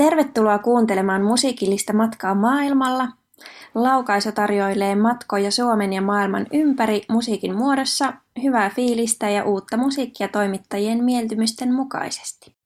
Tervetuloa kuuntelemaan musiikillista matkaa maailmalla. Laukaisu tarjoilee matkoja Suomen ja maailman ympäri musiikin muodossa, hyvää fiilistä ja uutta musiikkia toimittajien mieltymysten mukaisesti.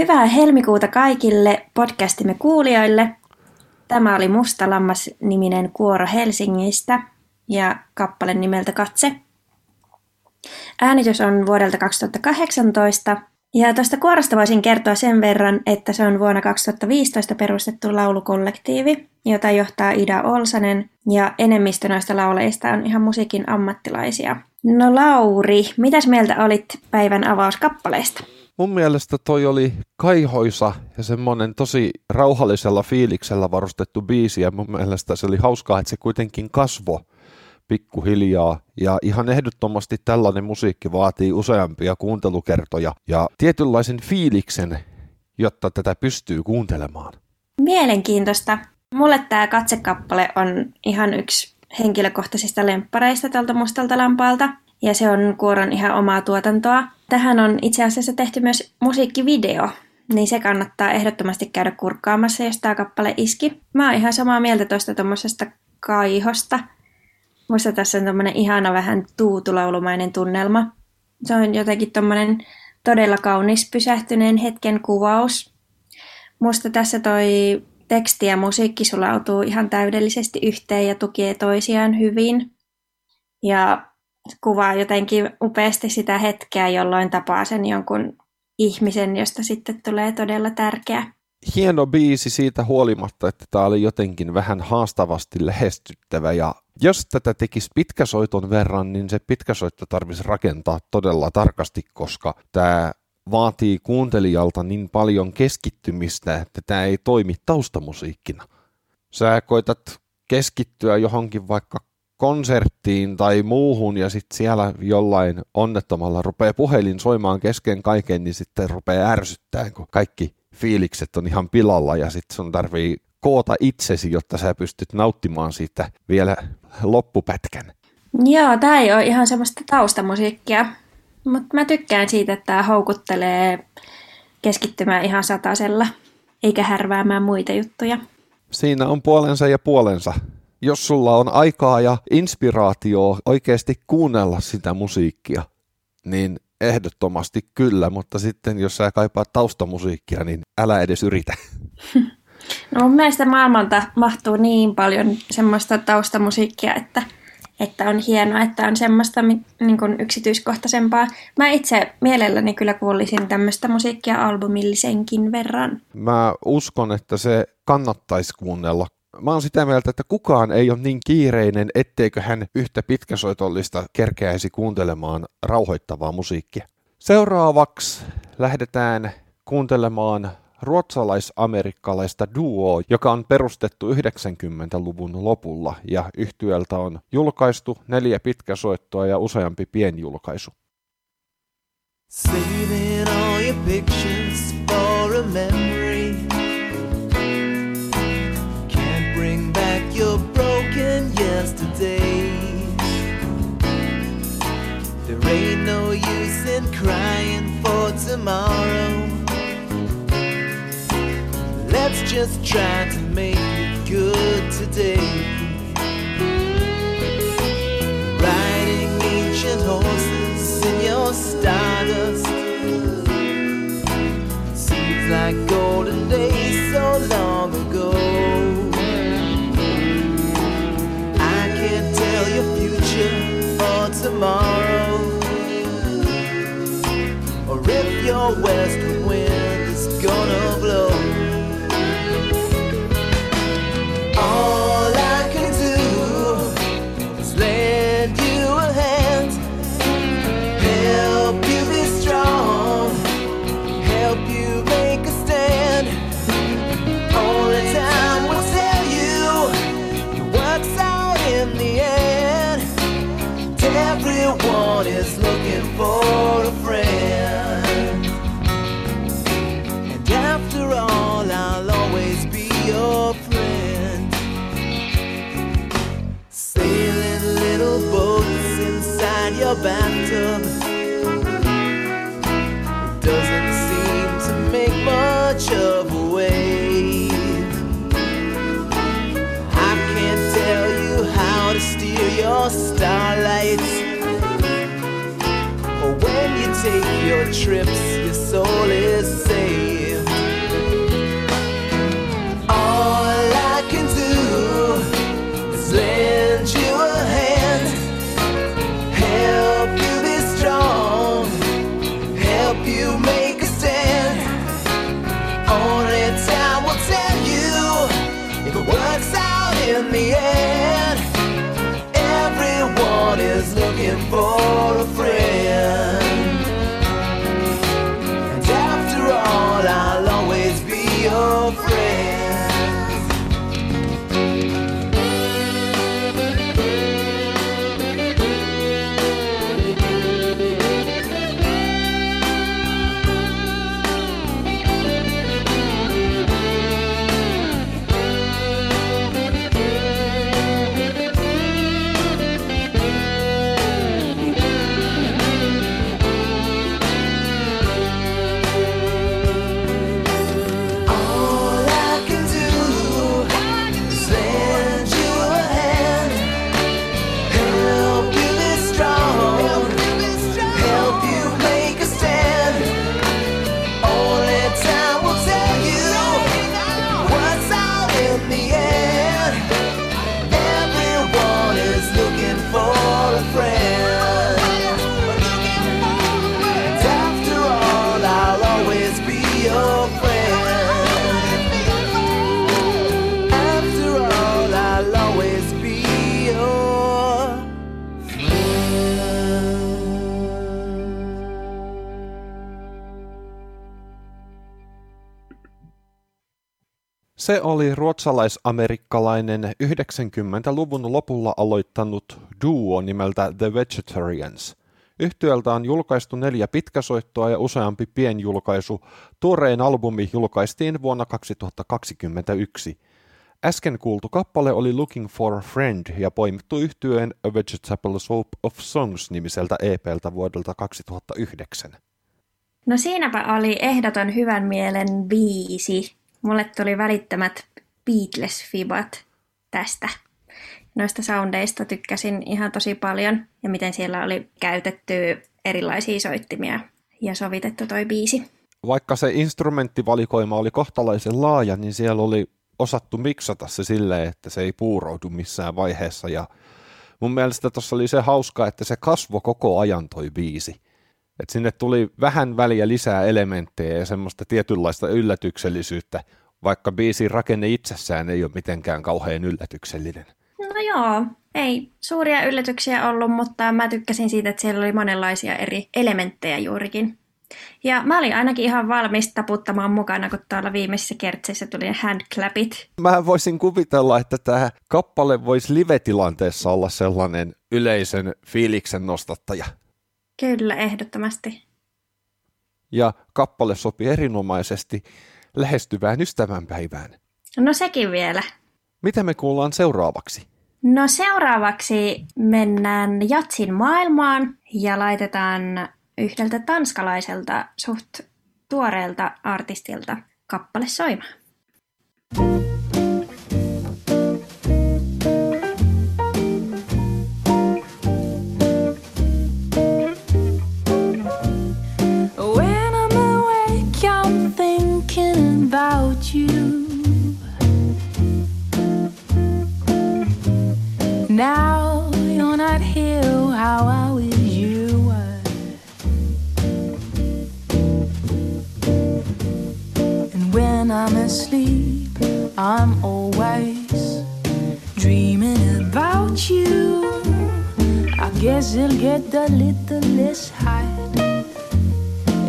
Hyvää helmikuuta kaikille podcastimme kuulijoille. Tämä oli Musta Lammas-niminen kuoro Helsingistä ja kappale nimeltä Katse. Äänitys on vuodelta 2018 ja tuosta kuorosta voisin kertoa sen verran, että se on vuonna 2015 perustettu laulukollektiivi, jota johtaa Ida Olsanen ja enemmistö noista lauleista on ihan musiikin ammattilaisia. No Lauri, mitäs mieltä olit päivän avauskappaleista? Mun mielestä toi oli kaihoisa ja semmoinen tosi rauhallisella fiiliksellä varustettu biisi ja mun mielestä se oli hauskaa, että se kuitenkin kasvo pikkuhiljaa ja ihan ehdottomasti tällainen musiikki vaatii useampia kuuntelukertoja ja tietynlaisen fiiliksen, jotta tätä pystyy kuuntelemaan. Mielenkiintoista. Mulle tämä katsekappale on ihan yksi henkilökohtaisista lemppareista tältä mustalta lampaalta ja se on kuoron ihan omaa tuotantoa. Tähän on itse asiassa tehty myös musiikkivideo, niin se kannattaa ehdottomasti käydä kurkkaamassa, jos tämä kappale iski. Mä oon ihan samaa mieltä tuosta tuommoisesta kaihosta. Musta tässä on tämmöinen ihana vähän tuutulaulumainen tunnelma. Se on jotenkin tommonen todella kaunis pysähtyneen hetken kuvaus. Musta tässä toi teksti ja musiikki sulautuu ihan täydellisesti yhteen ja tukee toisiaan hyvin. Ja kuvaa jotenkin upeasti sitä hetkeä, jolloin tapaa sen jonkun ihmisen, josta sitten tulee todella tärkeä. Hieno biisi siitä huolimatta, että tämä oli jotenkin vähän haastavasti lähestyttävä ja jos tätä tekisi pitkäsoiton verran, niin se pitkäsoitto tarvitsisi rakentaa todella tarkasti, koska tämä vaatii kuuntelijalta niin paljon keskittymistä, että tämä ei toimi taustamusiikkina. Sä koitat keskittyä johonkin vaikka konserttiin tai muuhun ja sitten siellä jollain onnettomalla rupeaa puhelin soimaan kesken kaiken, niin sitten rupeaa ärsyttää, kun kaikki fiilikset on ihan pilalla ja sitten sun tarvii koota itsesi, jotta sä pystyt nauttimaan siitä vielä loppupätkän. Joo, tämä ei ole ihan semmoista taustamusiikkia, mutta mä tykkään siitä, että tämä houkuttelee keskittymään ihan satasella, eikä härväämään muita juttuja. Siinä on puolensa ja puolensa. Jos sulla on aikaa ja inspiraatioa oikeasti kuunnella sitä musiikkia, niin ehdottomasti kyllä, mutta sitten jos sä kaipaat taustamusiikkia, niin älä edes yritä. No mun mielestä maailmalta mahtuu niin paljon semmoista taustamusiikkia, että, että on hienoa, että on semmoista niin kuin yksityiskohtaisempaa. Mä itse mielelläni kyllä kuulisin tämmöistä musiikkia albumillisenkin verran. Mä uskon, että se kannattaisi kuunnella. Mä oon sitä mieltä, että kukaan ei ole niin kiireinen, etteikö hän yhtä pitkäsoitollista kerkeäisi kuuntelemaan rauhoittavaa musiikkia. Seuraavaksi lähdetään kuuntelemaan ruotsalais-amerikkalaista duoa, joka on perustettu 90-luvun lopulla ja yhtyöltä on julkaistu neljä pitkäsoittoa ja useampi pienjulkaisu. Saving all your pictures ain't no use in crying for tomorrow Let's just try to make it good today. Riding ancient horses in your stardust. Seems like golden days so long ago. I can't tell your future or tomorrow. West wind is gonna blow. All I can do is lend you a hand, help you be strong, help you make a stand. Only time will tell you it works out in the end. Everyone is looking for a friend. Bathtub doesn't seem to make much of a wave. I can't tell you how to steer your starlights. Or when you take your trips, se oli ruotsalais-amerikkalainen 90-luvun lopulla aloittanut duo nimeltä The Vegetarians. Yhtyöltä on julkaistu neljä pitkäsoittoa ja useampi pienjulkaisu. Tuorein albumi julkaistiin vuonna 2021. Äsken kuultu kappale oli Looking for a Friend ja poimittu yhtyeen A Vegetable Soap of Songs nimiseltä EPltä vuodelta 2009. No siinäpä oli ehdoton hyvän mielen biisi. Mulle tuli välittömät Beatles-fibat tästä. Noista soundeista tykkäsin ihan tosi paljon ja miten siellä oli käytetty erilaisia soittimia ja sovitettu toi biisi. Vaikka se instrumenttivalikoima oli kohtalaisen laaja, niin siellä oli osattu miksata se silleen, että se ei puuroudu missään vaiheessa ja mun mielestä tuossa oli se hauska, että se kasvo koko ajan toi biisi. Et sinne tuli vähän väliä lisää elementtejä ja semmoista tietynlaista yllätyksellisyyttä, vaikka biisin rakenne itsessään ei ole mitenkään kauhean yllätyksellinen. No joo, ei suuria yllätyksiä ollut, mutta mä tykkäsin siitä, että siellä oli monenlaisia eri elementtejä juurikin. Ja mä olin ainakin ihan valmis taputtamaan mukana, kun täällä viimeisessä kertsissä tuli handclapit. Mä voisin kuvitella, että tämä kappale voisi live-tilanteessa olla sellainen yleisen fiiliksen nostattaja. Kyllä, ehdottomasti. Ja kappale sopii erinomaisesti lähestyvään ystävänpäivään. No sekin vielä. Mitä me kuullaan seuraavaksi? No seuraavaksi mennään jatsin maailmaan ja laitetaan yhdeltä tanskalaiselta suht tuoreelta artistilta kappale soimaan. When you. Now you're not here, how I wish you were. And when I'm asleep, I'm always dreaming about you. I guess it'll get a little less hard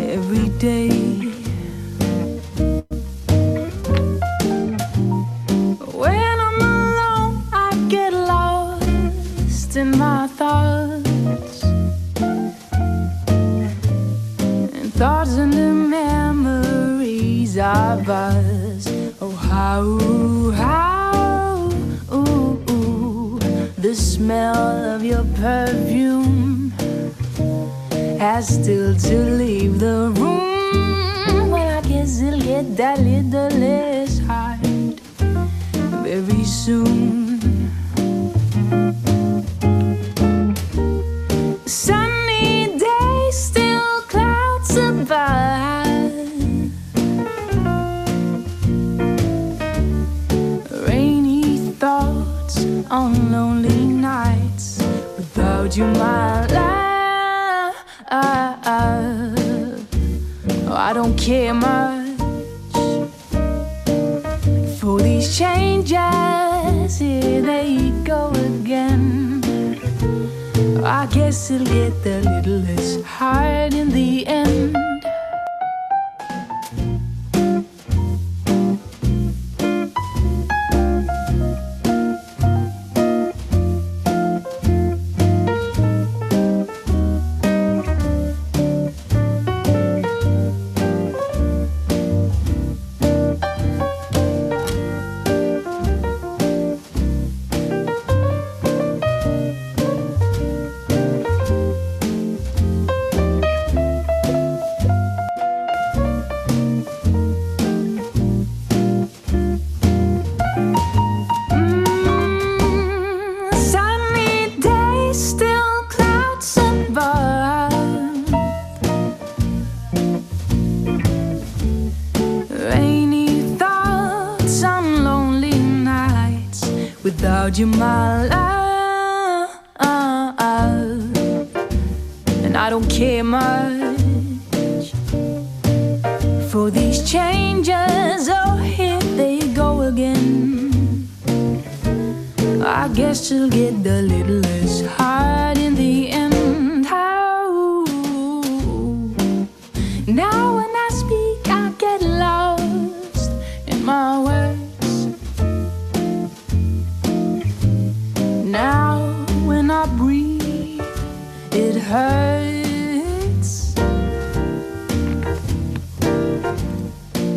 every day. Us. Oh, how, how, ooh, ooh, the smell of your perfume has still to leave the room. Well, I guess it'll get that little less hard very soon. Changes. Here they go again. I guess it'll get a little less hard in the end. Without you, my love. And I don't care much for these changes. Oh, here they go again. I guess it'll get a little hurts.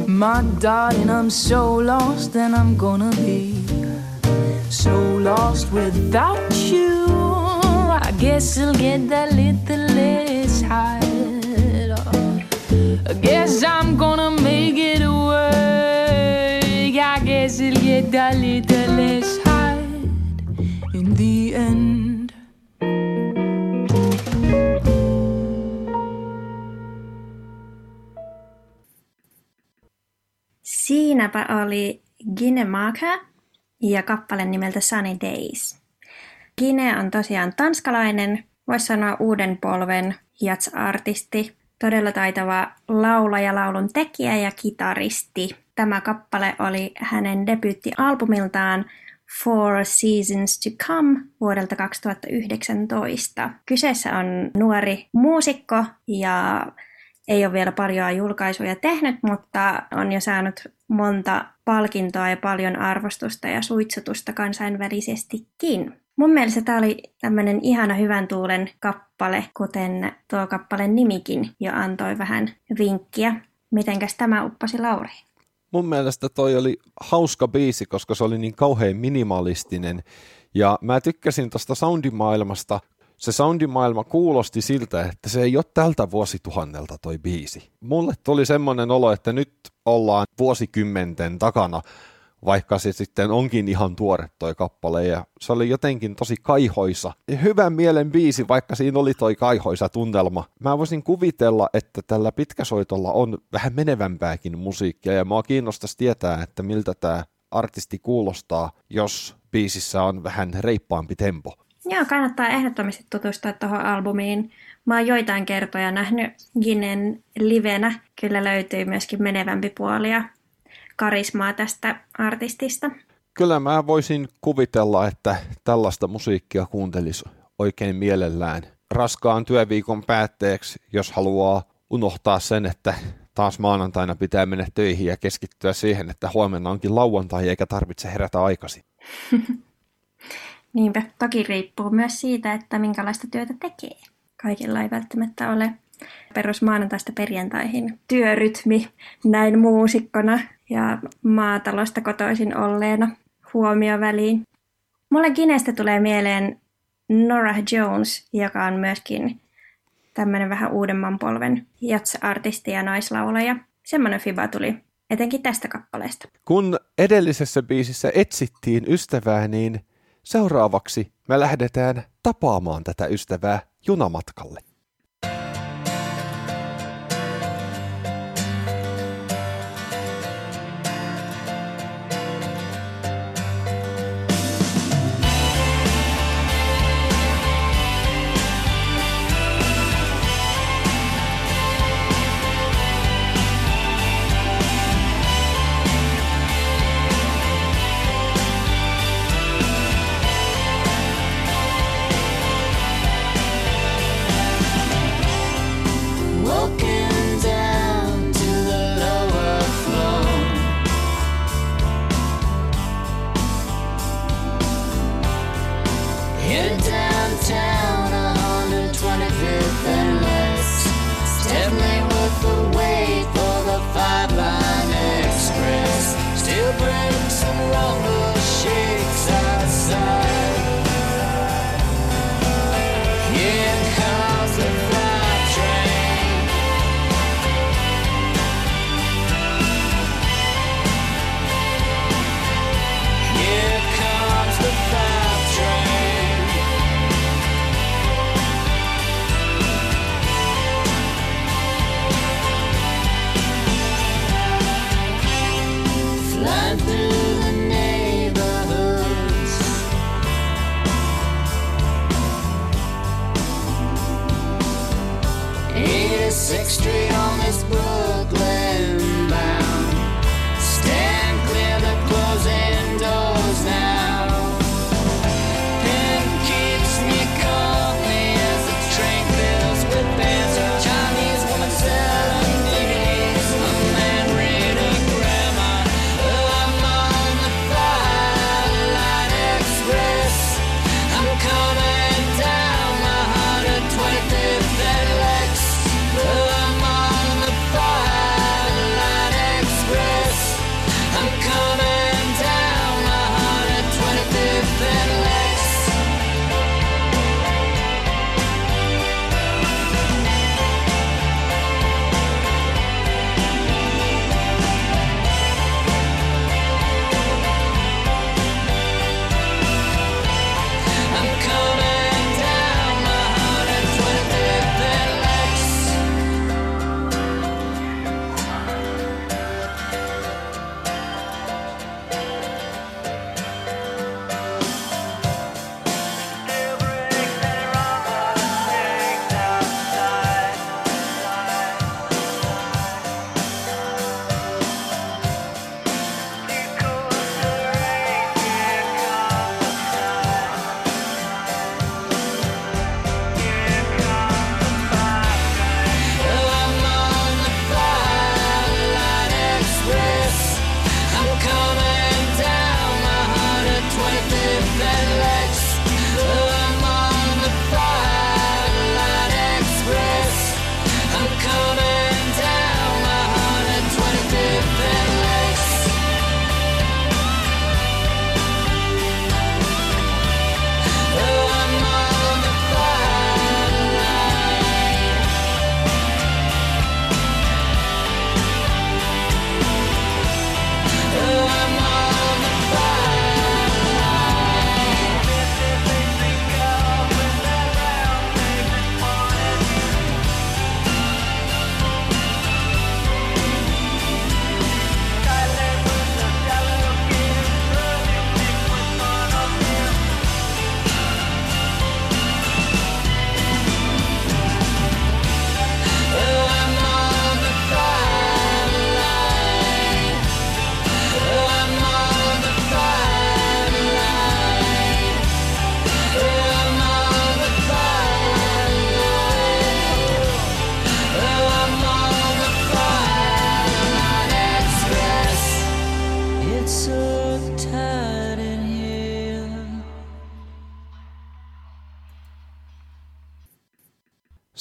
My darling, I'm so lost and I'm gonna be so lost without you. I guess I'll get a little less high. I guess I'm gonna Siinäpä oli Gine Maka ja kappale nimeltä Sunny Days. Gine on tosiaan tanskalainen, voisi sanoa uuden polven jats-artisti, todella taitava laulaja, laulun tekijä ja kitaristi. Tämä kappale oli hänen debyyttialbumiltaan Four Seasons to Come vuodelta 2019. Kyseessä on nuori muusikko ja ei ole vielä paljon julkaisuja tehnyt, mutta on jo saanut monta palkintoa ja paljon arvostusta ja suitsutusta kansainvälisestikin. Mun mielestä tämä oli tämmöinen ihana hyvän tuulen kappale, kuten tuo kappaleen nimikin jo antoi vähän vinkkiä. Mitenkäs tämä uppasi Lauriin? Mun mielestä toi oli hauska biisi, koska se oli niin kauhean minimalistinen. Ja mä tykkäsin tuosta soundimaailmasta. Se soundimaailma kuulosti siltä, että se ei ole tältä vuosituhannelta toi biisi. Mulle tuli semmoinen olo, että nyt ollaan vuosikymmenten takana vaikka se sitten onkin ihan tuore toi kappale, ja se oli jotenkin tosi kaihoisa. Hyvän mielen biisi, vaikka siinä oli toi kaihoisa tunnelma. Mä voisin kuvitella, että tällä pitkäsoitolla on vähän menevämpääkin musiikkia, ja mua kiinnostaisi tietää, että miltä tämä artisti kuulostaa, jos biisissä on vähän reippaampi tempo. Joo, kannattaa ehdottomasti tutustua tuohon albumiin. Mä oon joitain kertoja nähnyt Ginen livenä. Kyllä löytyy myöskin menevämpi puolia karismaa tästä artistista. Kyllä mä voisin kuvitella, että tällaista musiikkia kuuntelisi oikein mielellään raskaan työviikon päätteeksi, jos haluaa unohtaa sen, että taas maanantaina pitää mennä töihin ja keskittyä siihen, että huomenna onkin lauantai eikä tarvitse herätä aikaisin. Niinpä, toki riippuu myös siitä, että minkälaista työtä tekee. Kaikilla ei välttämättä ole perus maanantaista perjantaihin työrytmi näin muusikkona ja maatalosta kotoisin olleena huomioväliin. Mulle Ginestä tulee mieleen Nora Jones, joka on myöskin tämmöinen vähän uudemman polven jats-artisti ja naislaulaja. Semmoinen fiba tuli etenkin tästä kappaleesta. Kun edellisessä biisissä etsittiin ystävää, niin seuraavaksi me lähdetään tapaamaan tätä ystävää junamatkalle.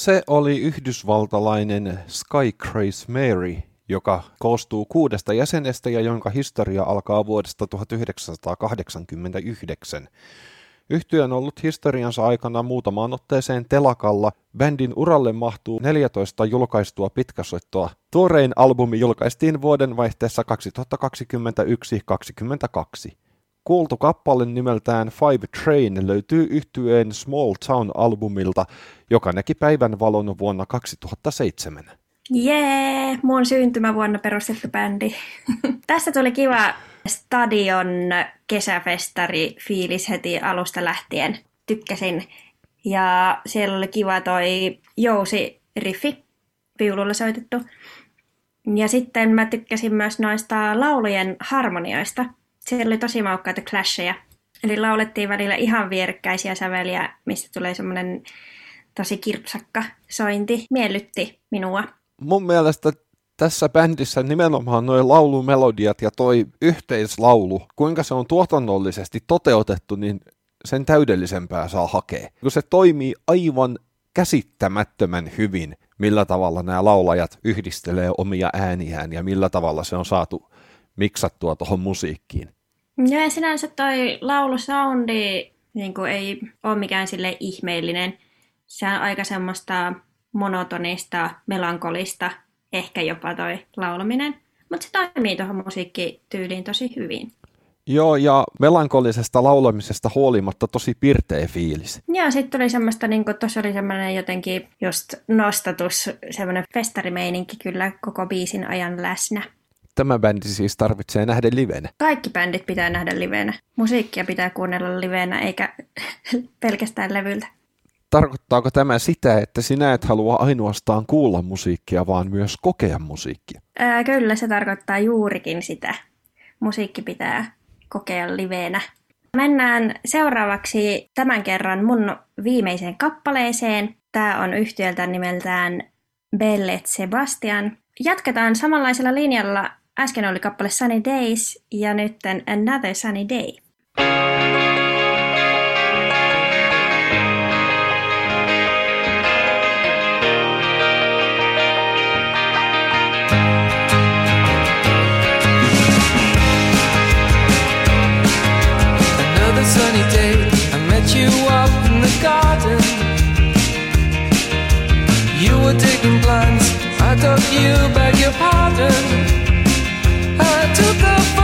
Se oli yhdysvaltalainen Sky Craze Mary, joka koostuu kuudesta jäsenestä ja jonka historia alkaa vuodesta 1989. Yhtiö on ollut historiansa aikana muutamaan otteeseen telakalla. Bändin uralle mahtuu 14 julkaistua pitkäsoittoa. Tuorein albumi julkaistiin vuoden vaihteessa 2021-2022. Kuultu kappale nimeltään Five Train löytyy yhtyeen Small Town-albumilta, joka näki päivän valon vuonna 2007. Jee, mun syntymävuonna perustettu bändi. Tässä tuli kiva stadion kesäfestari fiilis heti alusta lähtien. Tykkäsin. Ja siellä oli kiva toi jousi riffi, viululla soitettu. Ja sitten mä tykkäsin myös noista laulujen harmonioista. Siellä oli tosi maukkaita clasheja. Eli laulettiin välillä ihan vierekkäisiä säveliä, mistä tulee semmoinen tosi kirpsakka sointi. Miellytti minua. Mun mielestä tässä bändissä nimenomaan nuo laulumelodiat ja toi yhteislaulu, kuinka se on tuotannollisesti toteutettu, niin sen täydellisempää saa hakea. Kun se toimii aivan käsittämättömän hyvin, millä tavalla nämä laulajat yhdistelee omia ääniään ja millä tavalla se on saatu miksattua tuohon musiikkiin. Ja sinänsä toi laulusoundi niin ei ole mikään sille ihmeellinen. Se on aika semmoista monotonista, melankolista, ehkä jopa toi laulaminen. Mutta se toimii tuohon musiikkityyliin tosi hyvin. Joo, ja melankolisesta laulamisesta huolimatta tosi pirteä fiilis. Joo, sitten tuli semmoista, niin tuossa oli semmoinen jotenkin just nostatus, semmoinen festarimeininki kyllä koko biisin ajan läsnä. Tämä bändi siis tarvitsee nähdä livenä. Kaikki bändit pitää nähdä livenä. Musiikkia pitää kuunnella livenä, eikä pelkästään levyltä. Tarkoittaako tämä sitä, että sinä et halua ainoastaan kuulla musiikkia, vaan myös kokea musiikkia? Ää, kyllä, se tarkoittaa juurikin sitä. Musiikki pitää kokea liveenä. Mennään seuraavaksi tämän kerran mun viimeiseen kappaleeseen. Tämä on yhtiöltä nimeltään Bellet Sebastian. Jatketaan samanlaisella linjalla. Äsken oli kappale Sunny Days ja nyt Another Sunny Day. were taking plans. I took you, beg your pardon. I took a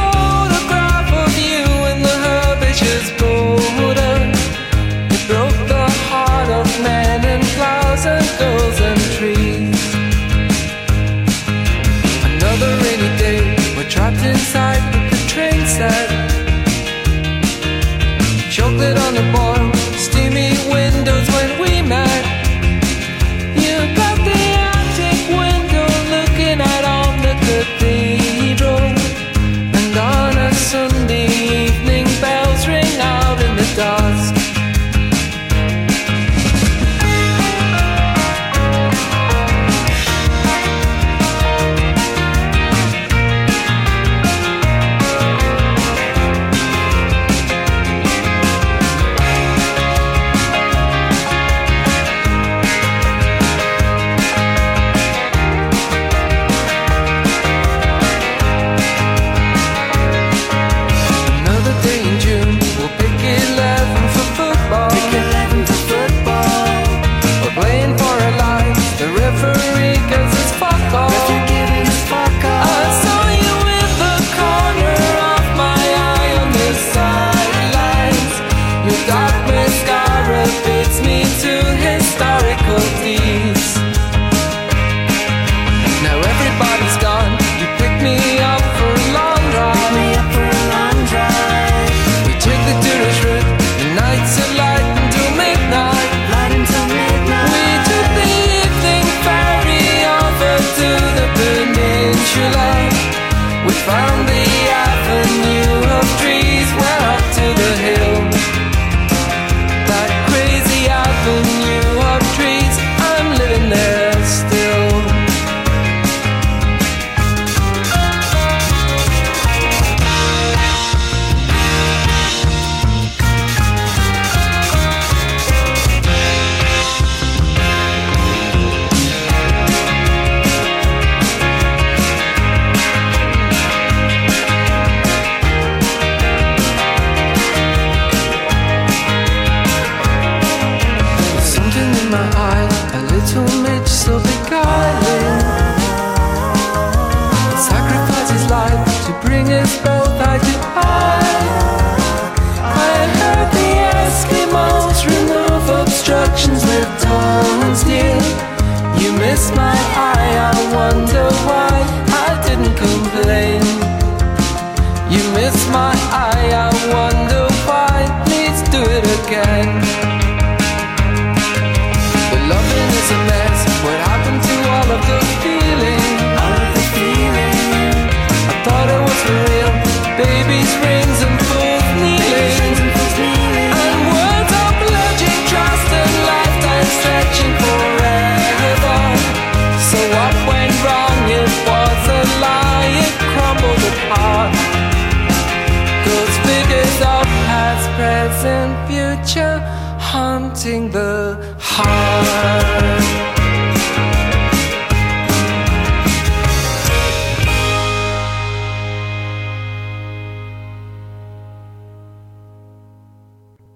haunting the heart.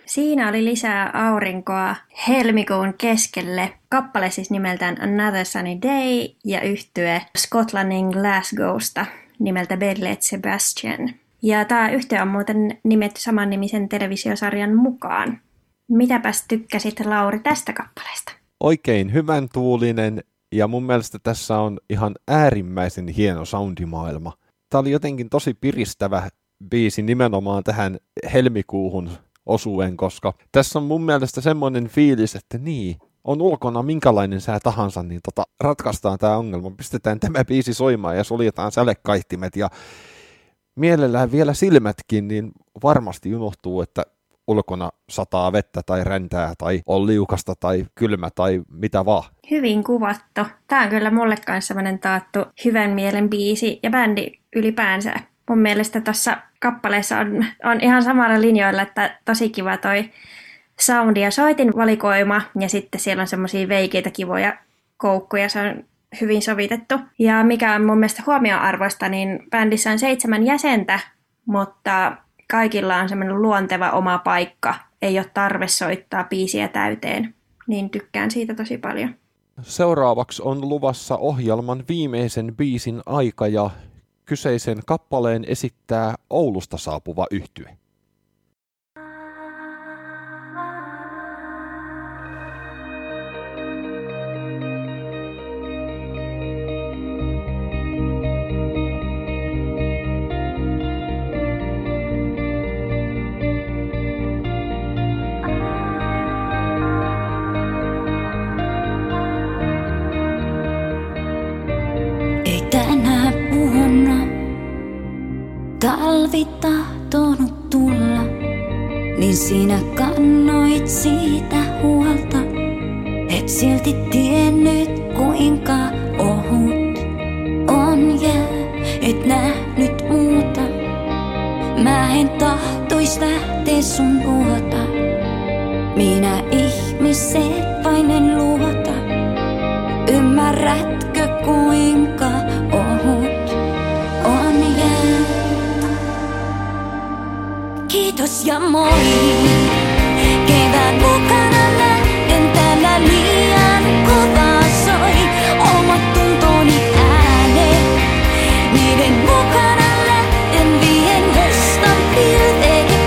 Siinä oli lisää aurinkoa helmikuun keskelle. Kappale siis nimeltään Another Sunny Day ja yhtye Scotlandin Glasgowsta nimeltä Bellet Sebastian. Ja tämä yhtye on muuten nimetty saman nimisen televisiosarjan mukaan. Mitäpäs tykkäsit Lauri tästä kappaleesta? Oikein hyvän tuulinen ja mun mielestä tässä on ihan äärimmäisen hieno soundimaailma. Tämä oli jotenkin tosi piristävä biisi nimenomaan tähän helmikuuhun osuen, koska tässä on mun mielestä semmoinen fiilis, että niin, on ulkona minkälainen sää tahansa, niin tota, ratkaistaan tämä ongelma. Pistetään tämä biisi soimaan ja suljetaan sälekaihtimet ja mielellään vielä silmätkin, niin varmasti unohtuu, että ulkona sataa vettä tai räntää tai on liukasta tai kylmä tai mitä vaan. Hyvin kuvattu. Tämä on kyllä mulle kanssa sellainen taattu hyvän mielen biisi ja bändi ylipäänsä mun mielestä tuossa kappaleessa on, on ihan samalla linjoilla, että tosi kiva toi soundi ja soitin valikoima ja sitten siellä on semmoisia veikeitä kivoja koukkuja, se on hyvin sovitettu. Ja mikä on mun mielestä huomioarvoista, niin bändissä on seitsemän jäsentä, mutta kaikilla on semmoinen luonteva oma paikka. Ei ole tarve soittaa biisiä täyteen, niin tykkään siitä tosi paljon. Seuraavaksi on luvassa ohjelman viimeisen biisin aika ja Kyseisen kappaleen esittää Oulusta saapuva yhtye.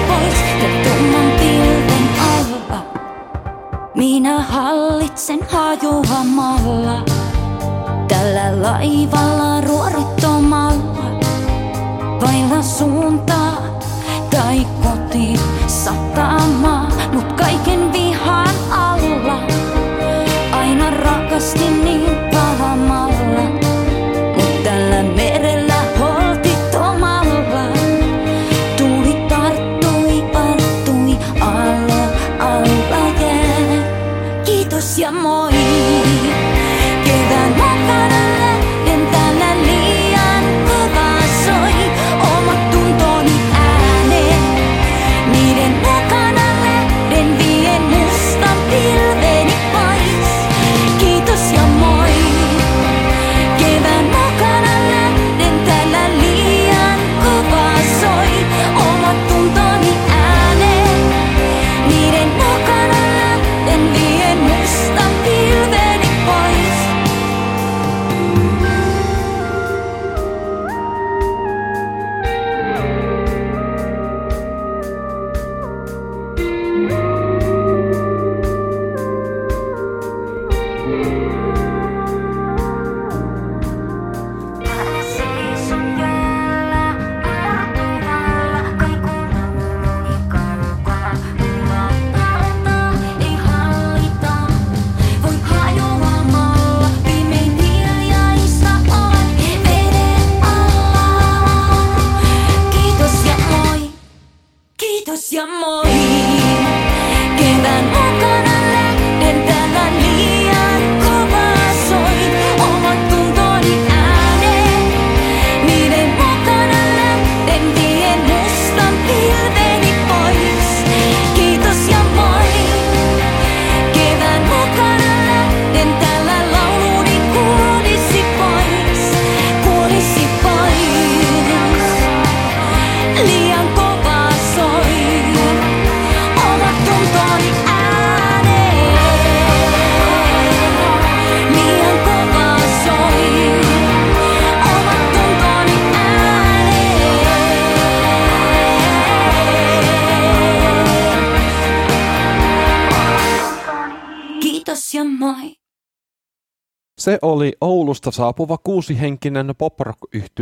Pois. Ja tumman pilven alla. Minä hallitsen hajoamalla. Tällä laivalla Se oli Oulusta saapuva kuusihenkinen pop rock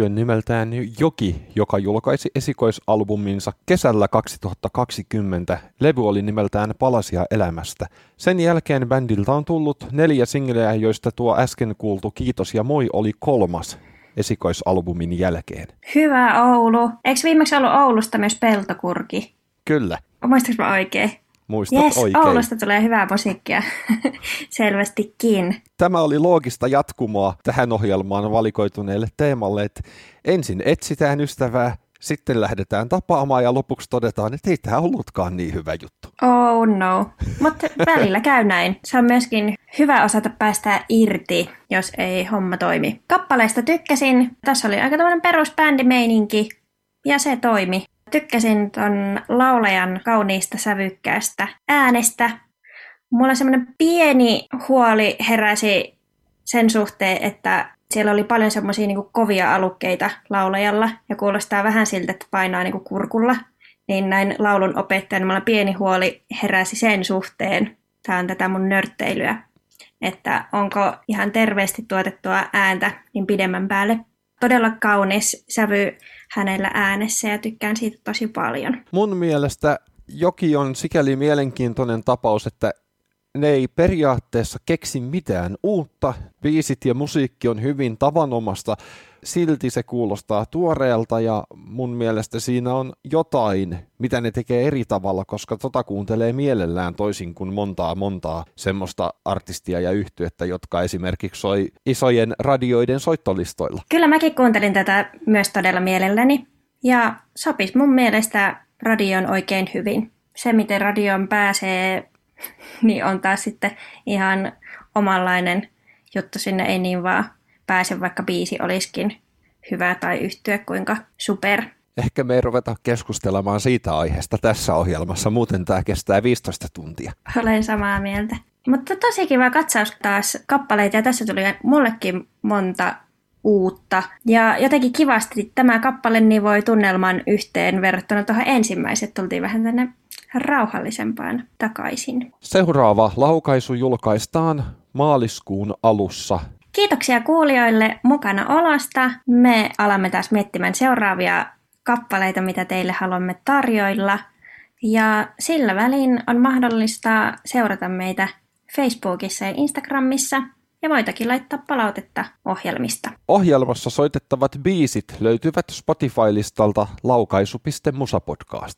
nimeltään Joki, joka julkaisi esikoisalbuminsa kesällä 2020. Levy oli nimeltään Palasia elämästä. Sen jälkeen bändiltä on tullut neljä singleä, joista tuo äsken kuultu Kiitos ja moi oli kolmas esikoisalbumin jälkeen. Hyvä Oulu. Eikö viimeksi ollut Oulusta myös Peltokurki? Kyllä. Muistatko mä oikein? Muistat yes, oikein. Oulusta tulee hyvää musiikkia. Selvästikin. Tämä oli loogista jatkumoa tähän ohjelmaan valikoituneelle teemalle, että ensin etsitään ystävää, sitten lähdetään tapaamaan ja lopuksi todetaan, että ei tämä ollutkaan niin hyvä juttu. Oh no. Mutta välillä käy näin. Se on myöskin hyvä osata päästä irti, jos ei homma toimi. Kappaleista tykkäsin. Tässä oli aika tämmöinen perusbändimeininki ja se toimi. Tykkäsin ton laulajan kauniista sävykkäästä äänestä. Mulla semmoinen pieni huoli heräsi sen suhteen, että siellä oli paljon semmoisia niin kovia alukkeita laulajalla ja kuulostaa vähän siltä, että painaa niin kuin kurkulla. Niin näin laulun opettajan mulla pieni huoli heräsi sen suhteen. Tämä on tätä mun nörtteilyä, että onko ihan terveesti tuotettua ääntä niin pidemmän päälle. Todella kaunis sävy hänellä äänessä ja tykkään siitä tosi paljon. Mun mielestä Joki on sikäli mielenkiintoinen tapaus, että ne ei periaatteessa keksi mitään uutta. Biisit ja musiikki on hyvin tavanomasta, silti se kuulostaa tuoreelta ja mun mielestä siinä on jotain, mitä ne tekee eri tavalla, koska tota kuuntelee mielellään toisin kuin montaa montaa semmoista artistia ja yhtyettä, jotka esimerkiksi soi isojen radioiden soittolistoilla. Kyllä mäkin kuuntelin tätä myös todella mielelläni ja sopisi mun mielestä radioon oikein hyvin. Se, miten radioon pääsee niin on taas sitten ihan omanlainen juttu. Sinne ei niin vaan pääse, vaikka biisi olisikin hyvä tai yhtyä kuinka super. Ehkä me ei ruveta keskustelemaan siitä aiheesta tässä ohjelmassa, muuten tämä kestää 15 tuntia. Olen samaa mieltä. Mutta tosi kiva katsaus taas kappaleita ja tässä tuli mullekin monta uutta. Ja jotenkin kivasti tämä kappale niin voi tunnelman yhteen verrattuna tuohon ensimmäiset. Tultiin vähän tänne rauhallisempaan takaisin. Seuraava laukaisu julkaistaan maaliskuun alussa. Kiitoksia kuulijoille mukana olosta. Me alamme taas miettimään seuraavia kappaleita, mitä teille haluamme tarjoilla. Ja sillä välin on mahdollista seurata meitä Facebookissa ja Instagramissa ja voitakin laittaa palautetta ohjelmista. Ohjelmassa soitettavat biisit löytyvät Spotify-listalta laukaisu.musapodcast.